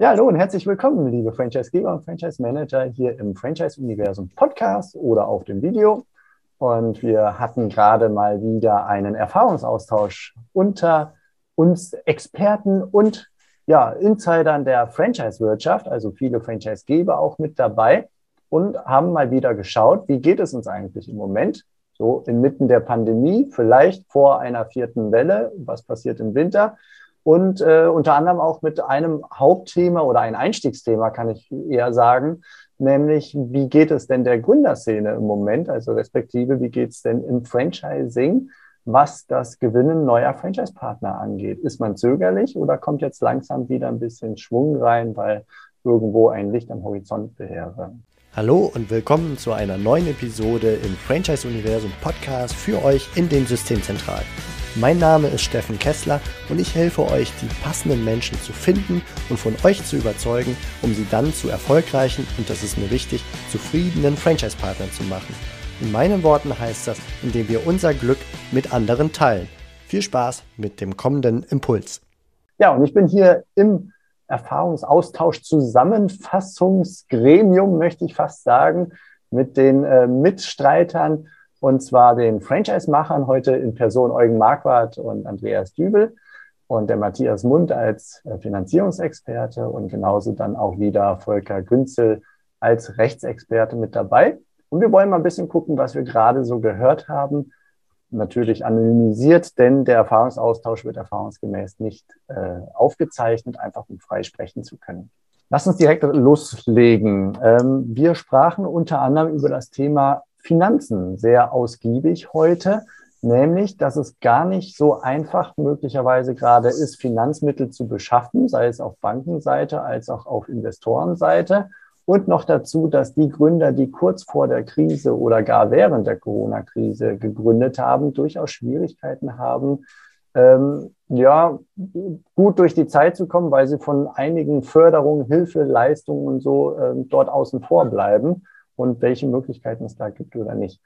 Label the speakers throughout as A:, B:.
A: Ja, hallo und herzlich willkommen, liebe Franchisegeber und Franchise-Manager hier im Franchise-Universum Podcast oder auf dem Video. Und wir hatten gerade mal wieder einen Erfahrungsaustausch unter uns Experten und ja, Insidern der Franchise-Wirtschaft, also viele Franchise-Geber auch mit dabei und haben mal wieder geschaut, wie geht es uns eigentlich im Moment, so inmitten der Pandemie, vielleicht vor einer vierten Welle, was passiert im Winter und äh, unter anderem auch mit einem Hauptthema oder ein Einstiegsthema, kann ich eher sagen, nämlich wie geht es denn der Gründerszene im Moment, also respektive wie geht es denn im Franchising, was das Gewinnen neuer Franchise-Partner angeht. Ist man zögerlich oder kommt jetzt langsam wieder ein bisschen Schwung rein, weil irgendwo ein Licht am Horizont wäre?
B: Hallo und willkommen zu einer neuen Episode im Franchise-Universum Podcast für euch in den Systemzentralen. Mein Name ist Steffen Kessler und ich helfe euch, die passenden Menschen zu finden und von euch zu überzeugen, um sie dann zu erfolgreichen und das ist mir wichtig, zufriedenen Franchise-Partnern zu machen. In meinen Worten heißt das, indem wir unser Glück mit anderen teilen. Viel Spaß mit dem kommenden Impuls.
A: Ja, und ich bin hier im Erfahrungsaustausch Zusammenfassungsgremium, möchte ich fast sagen, mit den äh, Mitstreitern und zwar den Franchise-Machern heute in Person Eugen Marquardt und Andreas Dübel und der Matthias Mund als äh, Finanzierungsexperte und genauso dann auch wieder Volker Günzel als Rechtsexperte mit dabei. Und wir wollen mal ein bisschen gucken, was wir gerade so gehört haben. Natürlich anonymisiert, denn der Erfahrungsaustausch wird erfahrungsgemäß nicht äh, aufgezeichnet, einfach um frei sprechen zu können. Lass uns direkt loslegen. Ähm, wir sprachen unter anderem über das Thema Finanzen sehr ausgiebig heute, nämlich, dass es gar nicht so einfach möglicherweise gerade ist, Finanzmittel zu beschaffen, sei es auf Bankenseite als auch auf Investorenseite. Und noch dazu, dass die Gründer, die kurz vor der Krise oder gar während der Corona-Krise gegründet haben, durchaus Schwierigkeiten haben, ähm, ja, gut durch die Zeit zu kommen, weil sie von einigen Förderungen, Hilfe, Leistungen und so ähm, dort außen vor bleiben und welche Möglichkeiten es da gibt oder nicht.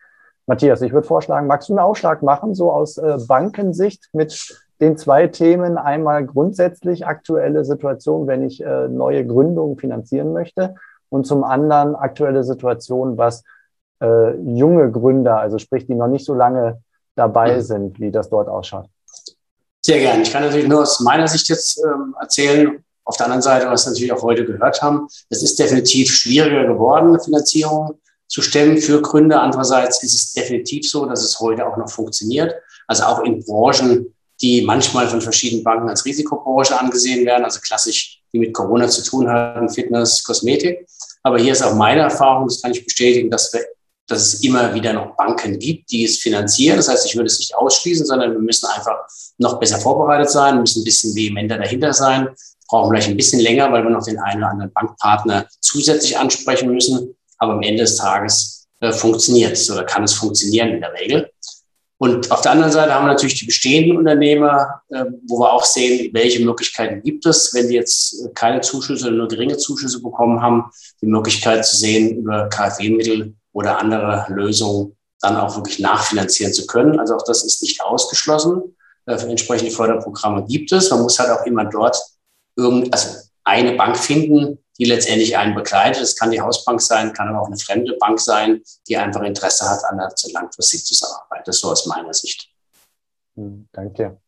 A: Matthias, ich würde vorschlagen, magst du einen Aufschlag machen, so aus äh, Bankensicht mit den zwei Themen? Einmal grundsätzlich aktuelle Situation, wenn ich äh, neue Gründungen finanzieren möchte und zum anderen aktuelle Situation, was äh, junge Gründer, also sprich, die noch nicht so lange dabei sind, wie das dort ausschaut.
C: Sehr gerne. Ich kann natürlich nur aus meiner Sicht jetzt ähm, erzählen, auf der anderen Seite, was wir natürlich auch heute gehört haben, es ist definitiv schwieriger geworden, eine Finanzierung zu stemmen für Gründer. Andererseits ist es definitiv so, dass es heute auch noch funktioniert. Also auch in Branchen, die manchmal von verschiedenen Banken als Risikobranche angesehen werden, also klassisch, die mit Corona zu tun haben, Fitness, Kosmetik. Aber hier ist auch meine Erfahrung, das kann ich bestätigen, dass, wir, dass es immer wieder noch Banken gibt, die es finanzieren. Das heißt, ich würde es nicht ausschließen, sondern wir müssen einfach noch besser vorbereitet sein, müssen ein bisschen vehementer dahinter sein, brauchen vielleicht ein bisschen länger, weil wir noch den einen oder anderen Bankpartner zusätzlich ansprechen müssen. Aber am Ende des Tages äh, funktioniert es oder kann es funktionieren in der Regel. Und auf der anderen Seite haben wir natürlich die bestehenden Unternehmer, äh, wo wir auch sehen, welche Möglichkeiten gibt es, wenn die jetzt keine Zuschüsse oder nur geringe Zuschüsse bekommen haben, die Möglichkeit zu sehen, über KfW-Mittel oder andere Lösungen dann auch wirklich nachfinanzieren zu können. Also auch das ist nicht ausgeschlossen. Äh, entsprechende Förderprogramme gibt es. Man muss halt auch immer dort irgend, also eine Bank finden, die letztendlich einen begleitet. Das kann die Hausbank sein, kann aber auch eine fremde Bank sein, die einfach Interesse hat, an der langfristig zusammenarbeit. Das ist so aus meiner Sicht.
A: Hm, danke.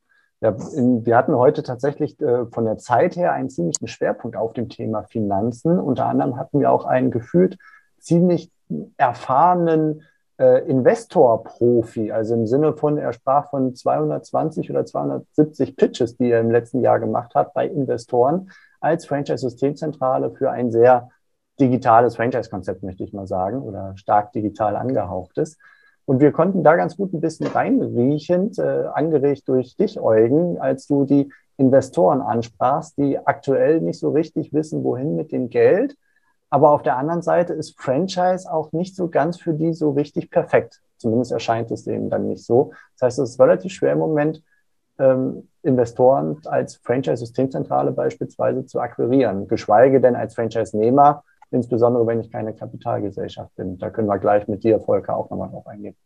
A: Ja, wir hatten heute tatsächlich äh, von der Zeit her einen ziemlichen Schwerpunkt auf dem Thema Finanzen. Unter anderem hatten wir auch einen gefühlt ziemlich erfahrenen äh, Investor-Profi, also im Sinne von, er sprach von 220 oder 270 Pitches, die er im letzten Jahr gemacht hat bei Investoren als Franchise-Systemzentrale für ein sehr digitales Franchise-Konzept, möchte ich mal sagen, oder stark digital angehauchtes. Und wir konnten da ganz gut ein bisschen reinriechend, äh, angeregt durch dich, Eugen, als du die Investoren ansprachst, die aktuell nicht so richtig wissen, wohin mit dem Geld aber auf der anderen Seite ist Franchise auch nicht so ganz für die so richtig perfekt. Zumindest erscheint es denen dann nicht so. Das heißt, es ist relativ schwer im Moment, ähm, Investoren als Franchise-Systemzentrale beispielsweise zu akquirieren, geschweige denn als Franchise-Nehmer, insbesondere wenn ich keine Kapitalgesellschaft bin. Da können wir gleich mit dir, Volker, auch nochmal drauf eingehen.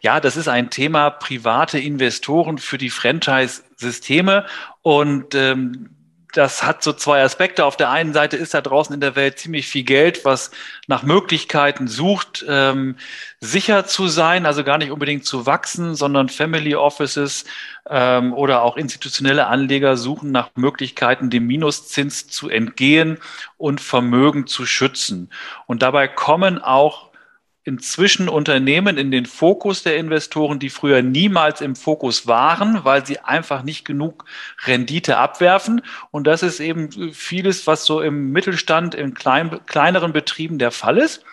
D: Ja, das ist ein Thema private Investoren für die Franchise-Systeme und ähm, das hat so zwei Aspekte. Auf der einen Seite ist da draußen in der Welt ziemlich viel Geld, was nach Möglichkeiten sucht, ähm, sicher zu sein, also gar nicht unbedingt zu wachsen, sondern Family Offices ähm, oder auch institutionelle Anleger suchen nach Möglichkeiten, dem Minuszins zu entgehen und Vermögen zu schützen. Und dabei kommen auch inzwischen Unternehmen in den Fokus der Investoren, die früher niemals im Fokus waren, weil sie einfach nicht genug Rendite abwerfen. Und das ist eben vieles, was so im Mittelstand, in klein, kleineren Betrieben der Fall ist.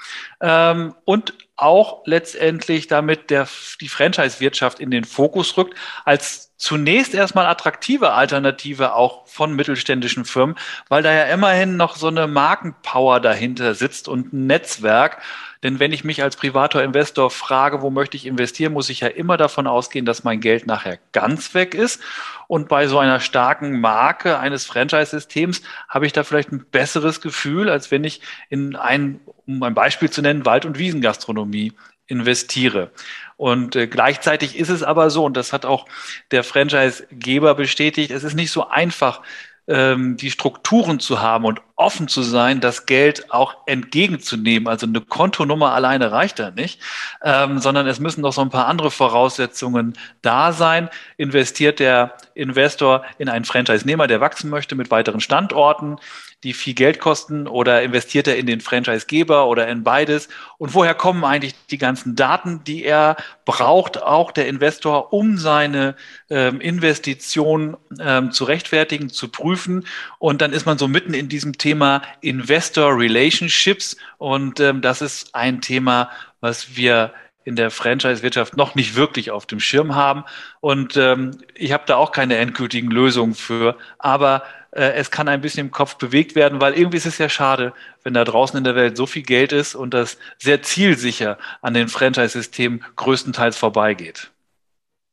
D: Ähm, und auch letztendlich damit der, die Franchise-Wirtschaft in den Fokus rückt, als zunächst erstmal attraktive Alternative auch von mittelständischen Firmen, weil da ja immerhin noch so eine Markenpower dahinter sitzt und ein Netzwerk, denn wenn ich mich als privater Investor frage, wo möchte ich investieren, muss ich ja immer davon ausgehen, dass mein Geld nachher ganz weg ist. Und bei so einer starken Marke eines Franchise-Systems habe ich da vielleicht ein besseres Gefühl, als wenn ich in ein, um ein Beispiel zu nennen, Wald- und Wiesengastronomie investiere. Und äh, gleichzeitig ist es aber so, und das hat auch der Franchise-Geber bestätigt, es ist nicht so einfach, ähm, die Strukturen zu haben und offen zu sein, das Geld auch entgegenzunehmen. Also eine Kontonummer alleine reicht da nicht, ähm, sondern es müssen noch so ein paar andere Voraussetzungen da sein. Investiert der Investor in einen Franchise-Nehmer, der wachsen möchte mit weiteren Standorten? Die viel Geld kosten oder investiert er in den Franchisegeber oder in beides? Und woher kommen eigentlich die ganzen Daten, die er braucht, auch der Investor, um seine ähm, Investition ähm, zu rechtfertigen, zu prüfen? Und dann ist man so mitten in diesem Thema Investor Relationships. Und ähm, das ist ein Thema, was wir in der Franchise-Wirtschaft noch nicht wirklich auf dem Schirm haben. Und ähm, ich habe da auch keine endgültigen Lösungen für. Aber äh, es kann ein bisschen im Kopf bewegt werden, weil irgendwie ist es ja schade, wenn da draußen in der Welt so viel Geld ist und das sehr zielsicher an den Franchise-Systemen größtenteils vorbeigeht.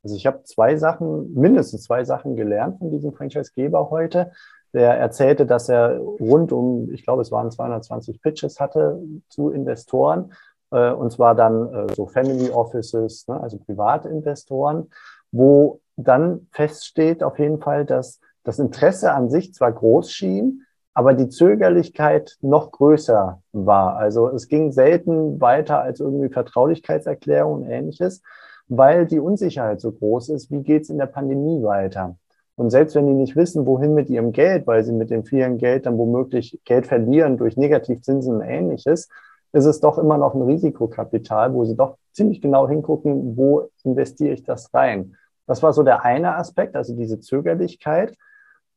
A: Also ich habe zwei Sachen, mindestens zwei Sachen gelernt von diesem Franchise-Geber heute. Der erzählte, dass er rund um, ich glaube, es waren 220 Pitches hatte zu Investoren, äh, und zwar dann äh, so Family Offices, ne, also Privatinvestoren, wo dann feststeht auf jeden Fall, dass das Interesse an sich zwar groß schien, aber die Zögerlichkeit noch größer war. Also es ging selten weiter als irgendwie Vertraulichkeitserklärung und ähnliches, weil die Unsicherheit so groß ist, wie geht's in der Pandemie weiter? Und selbst wenn die nicht wissen, wohin mit ihrem Geld, weil sie mit dem vielen Geld dann womöglich Geld verlieren durch Negativzinsen und ähnliches, ist es doch immer noch ein Risikokapital, wo sie doch ziemlich genau hingucken, wo investiere ich das rein. Das war so der eine Aspekt, also diese Zögerlichkeit.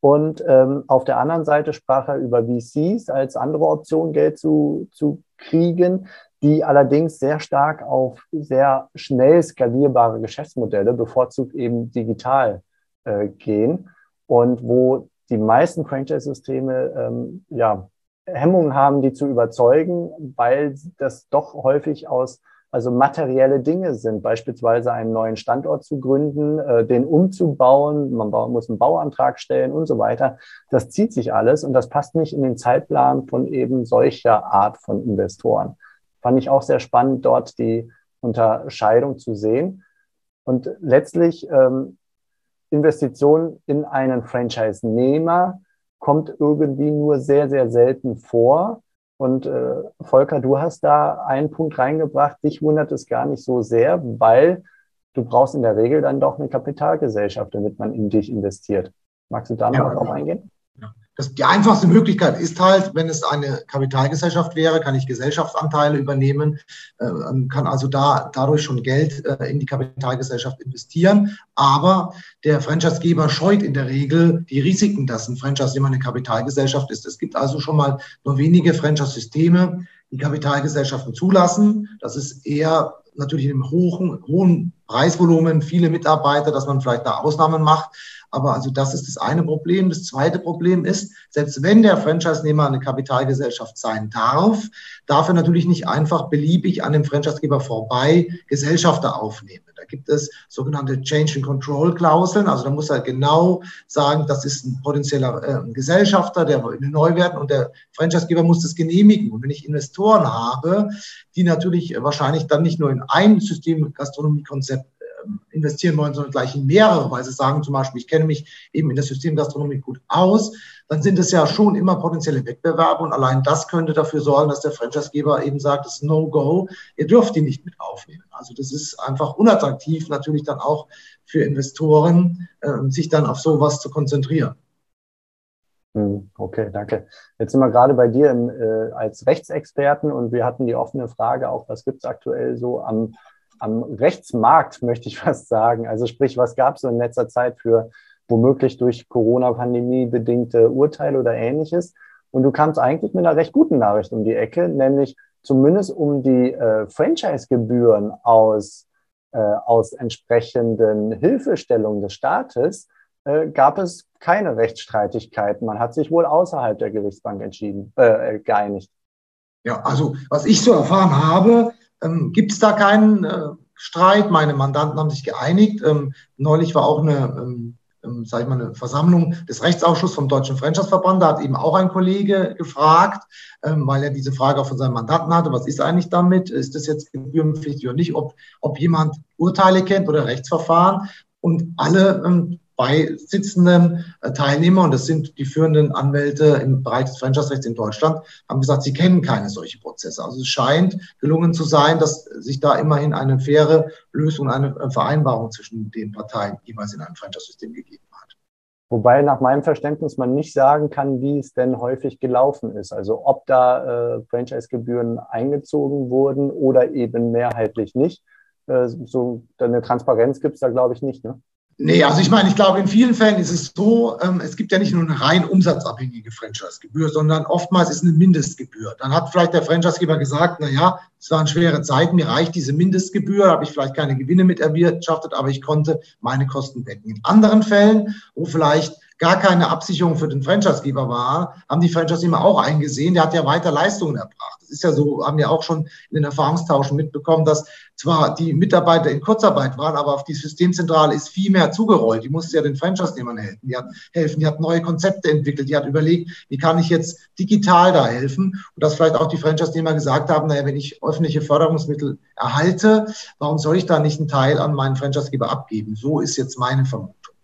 A: Und ähm, auf der anderen Seite sprach er über VCs als andere Option, Geld zu, zu kriegen, die allerdings sehr stark auf sehr schnell skalierbare Geschäftsmodelle, bevorzugt eben digital äh, gehen und wo die meisten Franchise-Systeme ähm, ja, Hemmungen haben, die zu überzeugen, weil das doch häufig aus also materielle Dinge sind, beispielsweise einen neuen Standort zu gründen, äh, den umzubauen, man muss einen Bauantrag stellen und so weiter. Das zieht sich alles und das passt nicht in den Zeitplan von eben solcher Art von Investoren. Fand ich auch sehr spannend, dort die Unterscheidung zu sehen. Und letztlich ähm, Investitionen in einen Franchise-Nehmer kommt irgendwie nur sehr, sehr selten vor. Und äh, Volker, du hast da einen Punkt reingebracht, dich wundert es gar nicht so sehr, weil du brauchst in der Regel dann doch eine Kapitalgesellschaft, damit man in dich investiert. Magst du da noch ja,
E: drauf eingehen? Das, die einfachste Möglichkeit ist halt, wenn es eine Kapitalgesellschaft wäre, kann ich Gesellschaftsanteile übernehmen, äh, kann also da dadurch schon Geld äh, in die Kapitalgesellschaft investieren. Aber der Franchisegeber scheut in der Regel die Risiken, dass ein Franchise immer eine Kapitalgesellschaft ist. Es gibt also schon mal nur wenige Franchise-Systeme, die Kapitalgesellschaften zulassen. Das ist eher natürlich in einem hohen, hohen Preisvolumen, viele Mitarbeiter, dass man vielleicht da Ausnahmen macht. Aber also das ist das eine Problem. Das zweite Problem ist, selbst wenn der Franchise-Nehmer eine Kapitalgesellschaft sein darf, darf er natürlich nicht einfach beliebig an dem Franchisegeber vorbei Gesellschafter aufnehmen. Da gibt es sogenannte Change and Control Klauseln. Also da muss er genau sagen, das ist ein potenzieller äh, Gesellschafter, der will neu werden und der Franchisegeber muss das genehmigen. Und wenn ich Investoren habe, die natürlich wahrscheinlich dann nicht nur in ein System Gastronomiekonzept investieren wollen, sondern gleich in mehrere, weil sie sagen zum Beispiel, ich kenne mich eben in der Systemgastronomie gut aus, dann sind es ja schon immer potenzielle Wettbewerbe und allein das könnte dafür sorgen, dass der Franchisegeber eben sagt, das ist No-Go, ihr dürft die nicht mit aufnehmen. Also das ist einfach unattraktiv natürlich dann auch für Investoren, äh, sich dann auf sowas zu konzentrieren.
A: Hm, okay, danke. Jetzt sind wir gerade bei dir im, äh, als Rechtsexperten und wir hatten die offene Frage auch, was gibt es aktuell so am, am Rechtsmarkt, möchte ich fast sagen. Also sprich, was gab es in letzter Zeit für womöglich durch Corona-Pandemie bedingte Urteile oder ähnliches? Und du kamst eigentlich mit einer recht guten Nachricht um die Ecke, nämlich zumindest um die äh, Franchise-Gebühren aus, äh, aus entsprechenden Hilfestellungen des Staates äh, gab es keine Rechtsstreitigkeiten. Man hat sich wohl außerhalb der Gerichtsbank entschieden, äh, geeinigt.
E: Ja, also was ich so erfahren habe, ähm, gibt es da keinen äh, Streit. Meine Mandanten haben sich geeinigt. Ähm, neulich war auch eine, ähm, ähm, sag ich mal, eine Versammlung des Rechtsausschusses vom Deutschen Franchise-Verband. Da hat eben auch ein Kollege gefragt, ähm, weil er diese Frage auch von seinem Mandanten hatte, was ist eigentlich damit? Ist das jetzt gebührenpflichtig oder nicht? Ob, ob jemand Urteile kennt oder Rechtsverfahren? Und alle ähm, beisitzenden äh, Teilnehmer, und das sind die führenden Anwälte im Bereich des Franchise-Rechts in Deutschland, haben gesagt, sie kennen keine solche Prozesse. Also es scheint gelungen zu sein, dass sich da immerhin eine faire Lösung, eine äh, Vereinbarung zwischen den Parteien jeweils in einem Franchise-System gegeben hat.
A: Wobei nach meinem Verständnis man nicht sagen kann, wie es denn häufig gelaufen ist. Also ob da äh, Franchise-Gebühren eingezogen wurden oder eben mehrheitlich nicht. Äh, so eine Transparenz gibt es da, glaube ich, nicht. Ne?
E: Nee, also ich meine, ich glaube, in vielen Fällen ist es so, ähm, es gibt ja nicht nur eine rein umsatzabhängige Franchise-Gebühr, sondern oftmals ist eine Mindestgebühr. Dann hat vielleicht der Franchisegeber gesagt, na ja, es waren schwere Zeiten, mir reicht diese Mindestgebühr, habe ich vielleicht keine Gewinne mit erwirtschaftet, aber ich konnte meine Kosten decken. In anderen Fällen, wo vielleicht gar keine Absicherung für den Franchisegeber war, haben die Franchisegeber auch eingesehen, der hat ja weiter Leistungen erbracht. Das ist ja so, haben wir auch schon in den Erfahrungstauschen mitbekommen, dass zwar die Mitarbeiter in Kurzarbeit waren, aber auf die Systemzentrale ist viel mehr zugerollt. Die musste ja den Franchise-Nehmern helfen. Die hat helfen, die hat neue Konzepte entwickelt, die hat überlegt, wie kann ich jetzt digital da helfen? Und dass vielleicht auch die Franchise-Nehmer gesagt haben, naja, wenn ich öffentliche Förderungsmittel erhalte, warum soll ich da nicht einen Teil an meinen Franchisegeber abgeben? So ist jetzt meine Vermutung.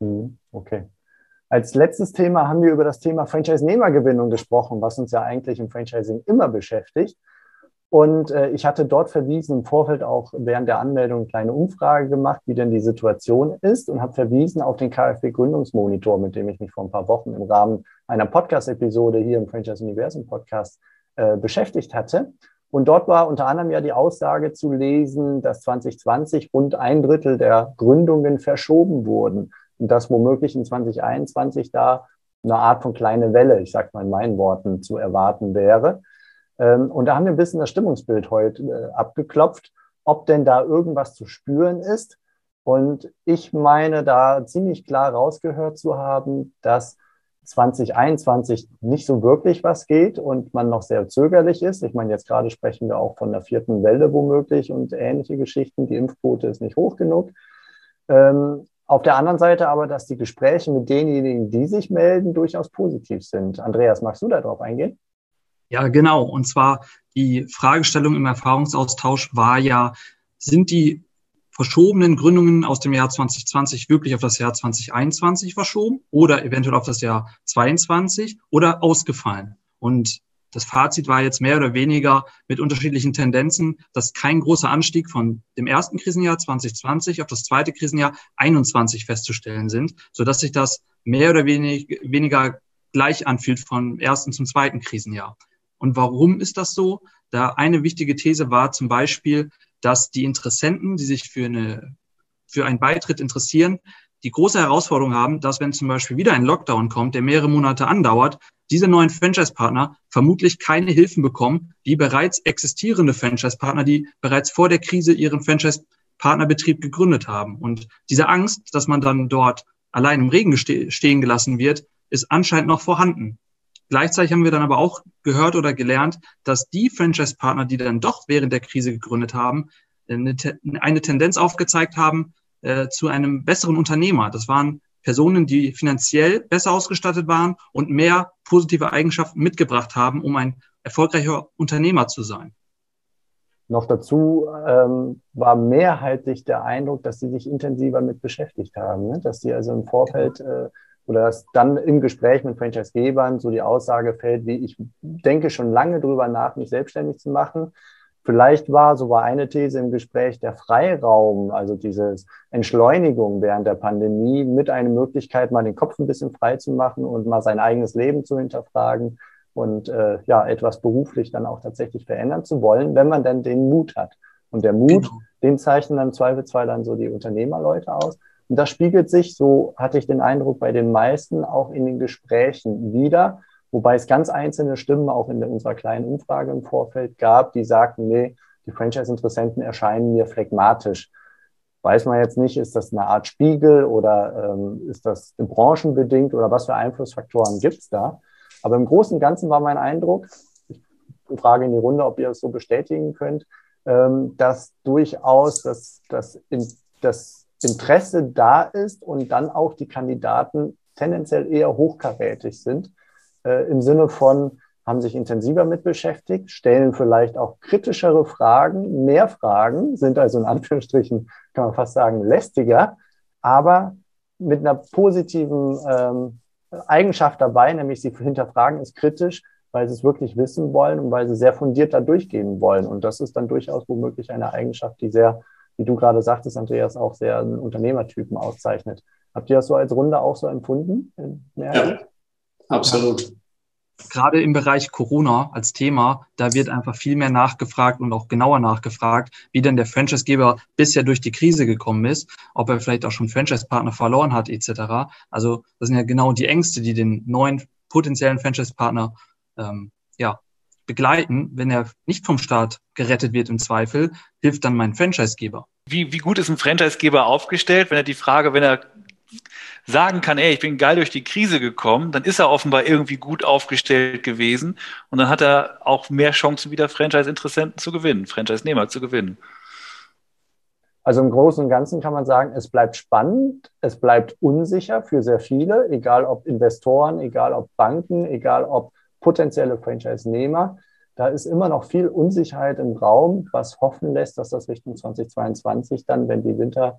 A: Mhm, okay. Als letztes Thema haben wir über das Thema Franchise-Nehmergewinnung gesprochen, was uns ja eigentlich im Franchising immer beschäftigt. Und äh, ich hatte dort verwiesen, im Vorfeld auch während der Anmeldung eine kleine Umfrage gemacht, wie denn die Situation ist und habe verwiesen auf den KfW Gründungsmonitor, mit dem ich mich vor ein paar Wochen im Rahmen einer Podcast-Episode hier im Franchise Universum Podcast äh, beschäftigt hatte. Und dort war unter anderem ja die Aussage zu lesen, dass 2020 rund ein Drittel der Gründungen verschoben wurden dass womöglich in 2021 da eine Art von kleine Welle, ich sage mal in meinen Worten, zu erwarten wäre. Ähm, und da haben wir ein bisschen das Stimmungsbild heute äh, abgeklopft, ob denn da irgendwas zu spüren ist. Und ich meine, da ziemlich klar rausgehört zu haben, dass 2021 nicht so wirklich was geht und man noch sehr zögerlich ist. Ich meine, jetzt gerade sprechen wir auch von der vierten Welle womöglich und ähnliche Geschichten. Die Impfquote ist nicht hoch genug. Ähm, auf der anderen Seite aber, dass die Gespräche mit denjenigen, die sich melden, durchaus positiv sind. Andreas, magst du darauf eingehen?
F: Ja, genau. Und zwar die Fragestellung im Erfahrungsaustausch war ja, sind die verschobenen Gründungen aus dem Jahr 2020 wirklich auf das Jahr 2021 verschoben oder eventuell auf das Jahr 22 oder ausgefallen? Und das Fazit war jetzt mehr oder weniger mit unterschiedlichen Tendenzen, dass kein großer Anstieg von dem ersten Krisenjahr 2020 auf das zweite Krisenjahr 21 festzustellen sind, so dass sich das mehr oder wenig, weniger gleich anfühlt vom ersten zum zweiten Krisenjahr. Und warum ist das so? Da eine wichtige These war zum Beispiel, dass die Interessenten, die sich für eine, für einen Beitritt interessieren, die große Herausforderung haben, dass wenn zum Beispiel wieder ein Lockdown kommt, der mehrere Monate andauert, diese neuen Franchise-Partner vermutlich keine Hilfen bekommen, wie bereits existierende Franchise-Partner, die bereits vor der Krise ihren Franchise-Partnerbetrieb gegründet haben. Und diese Angst, dass man dann dort allein im Regen stehen gelassen wird, ist anscheinend noch vorhanden. Gleichzeitig haben wir dann aber auch gehört oder gelernt, dass die Franchise-Partner, die dann doch während der Krise gegründet haben, eine, Tendenz aufgezeigt haben äh, zu einem besseren Unternehmer. Das waren Personen, die finanziell besser ausgestattet waren und mehr positive Eigenschaften mitgebracht haben, um ein erfolgreicher Unternehmer zu sein.
A: Noch dazu ähm, war mehrheitlich der Eindruck, dass sie sich intensiver mit beschäftigt haben, ne? dass sie also im Vorfeld äh, oder dass dann im Gespräch mit Franchisegebern so die Aussage fällt, wie ich denke schon lange drüber nach, mich selbstständig zu machen. Vielleicht war, so war eine These im Gespräch, der Freiraum, also diese Entschleunigung während der Pandemie mit einer Möglichkeit, mal den Kopf ein bisschen frei zu machen und mal sein eigenes Leben zu hinterfragen und äh, ja, etwas beruflich dann auch tatsächlich verändern zu wollen, wenn man denn den Mut hat. Und der Mut, genau. den zeichnen dann im Zweifelsfall dann so die Unternehmerleute aus. Und das spiegelt sich, so hatte ich den Eindruck, bei den meisten auch in den Gesprächen wieder, wobei es ganz einzelne Stimmen auch in unserer kleinen Umfrage im Vorfeld gab, die sagten, nee, die Franchise-Interessenten erscheinen mir phlegmatisch. Weiß man jetzt nicht, ist das eine Art Spiegel oder ähm, ist das branchenbedingt oder was für Einflussfaktoren gibt es da? Aber im Großen und Ganzen war mein Eindruck, ich frage in die Runde, ob ihr es so bestätigen könnt, ähm, dass durchaus das, das, das Interesse da ist und dann auch die Kandidaten tendenziell eher hochkarätig sind, äh, im Sinne von, haben sich intensiver mit beschäftigt, stellen vielleicht auch kritischere Fragen, mehr Fragen, sind also in Anführungsstrichen, kann man fast sagen, lästiger, aber mit einer positiven ähm, Eigenschaft dabei, nämlich sie hinterfragen es kritisch, weil sie es wirklich wissen wollen und weil sie sehr fundiert da durchgehen wollen. Und das ist dann durchaus womöglich eine Eigenschaft, die sehr, wie du gerade sagtest, Andreas, auch sehr einen Unternehmertypen auszeichnet. Habt ihr das so als Runde auch so empfunden?
C: Ja, absolut
F: gerade im Bereich Corona als Thema, da wird einfach viel mehr nachgefragt und auch genauer nachgefragt, wie denn der Franchisegeber bisher durch die Krise gekommen ist, ob er vielleicht auch schon Franchise-Partner verloren hat etc. Also das sind ja genau die Ängste, die den neuen potenziellen Franchise-Partner ähm, ja, begleiten. Wenn er nicht vom Staat gerettet wird im Zweifel, hilft dann mein Franchisegeber.
D: Wie, wie gut ist ein Franchisegeber aufgestellt, wenn er die Frage, wenn er sagen kann, ey, ich bin geil durch die Krise gekommen, dann ist er offenbar irgendwie gut aufgestellt gewesen und dann hat er auch mehr Chancen, wieder Franchise-Interessenten zu gewinnen, Franchise-Nehmer zu gewinnen.
A: Also im Großen und Ganzen kann man sagen, es bleibt spannend, es bleibt unsicher für sehr viele, egal ob Investoren, egal ob Banken, egal ob potenzielle Franchise-Nehmer. Da ist immer noch viel Unsicherheit im Raum, was hoffen lässt, dass das Richtung 2022 dann, wenn die Winter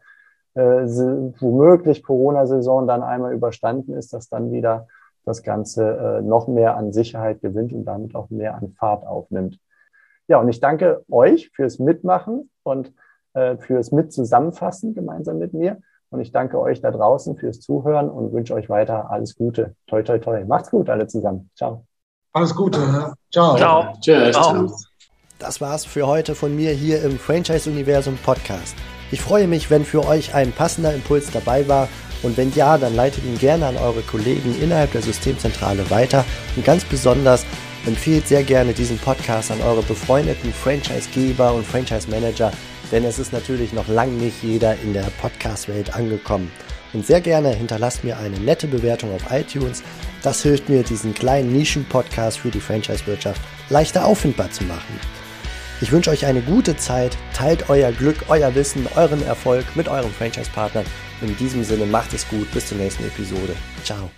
A: womöglich Corona-Saison dann einmal überstanden ist, dass dann wieder das Ganze äh, noch mehr an Sicherheit gewinnt und damit auch mehr an Fahrt aufnimmt. Ja, und ich danke euch fürs Mitmachen und äh, fürs Mitzusammenfassen gemeinsam mit mir. Und ich danke euch da draußen fürs Zuhören und wünsche euch weiter alles Gute. Toi, toi, toi. Macht's gut, alle zusammen. Ciao.
E: Alles Gute. Ciao.
D: Ciao. Tschüss. Ciao.
B: Das war's für heute von mir hier im Franchise Universum Podcast. Ich freue mich, wenn für euch ein passender Impuls dabei war und wenn ja, dann leitet ihn gerne an eure Kollegen innerhalb der Systemzentrale weiter und ganz besonders empfehlt sehr gerne diesen Podcast an eure befreundeten Franchisegeber und Franchise-Manager, denn es ist natürlich noch lange nicht jeder in der Podcast-Welt angekommen. Und sehr gerne hinterlasst mir eine nette Bewertung auf iTunes. Das hilft mir, diesen kleinen Nischen-Podcast für die Franchise-Wirtschaft leichter auffindbar zu machen. Ich wünsche euch eine gute Zeit, teilt euer Glück, euer Wissen, euren Erfolg mit euren Franchise-Partnern. In diesem Sinne macht es gut, bis zur nächsten Episode. Ciao.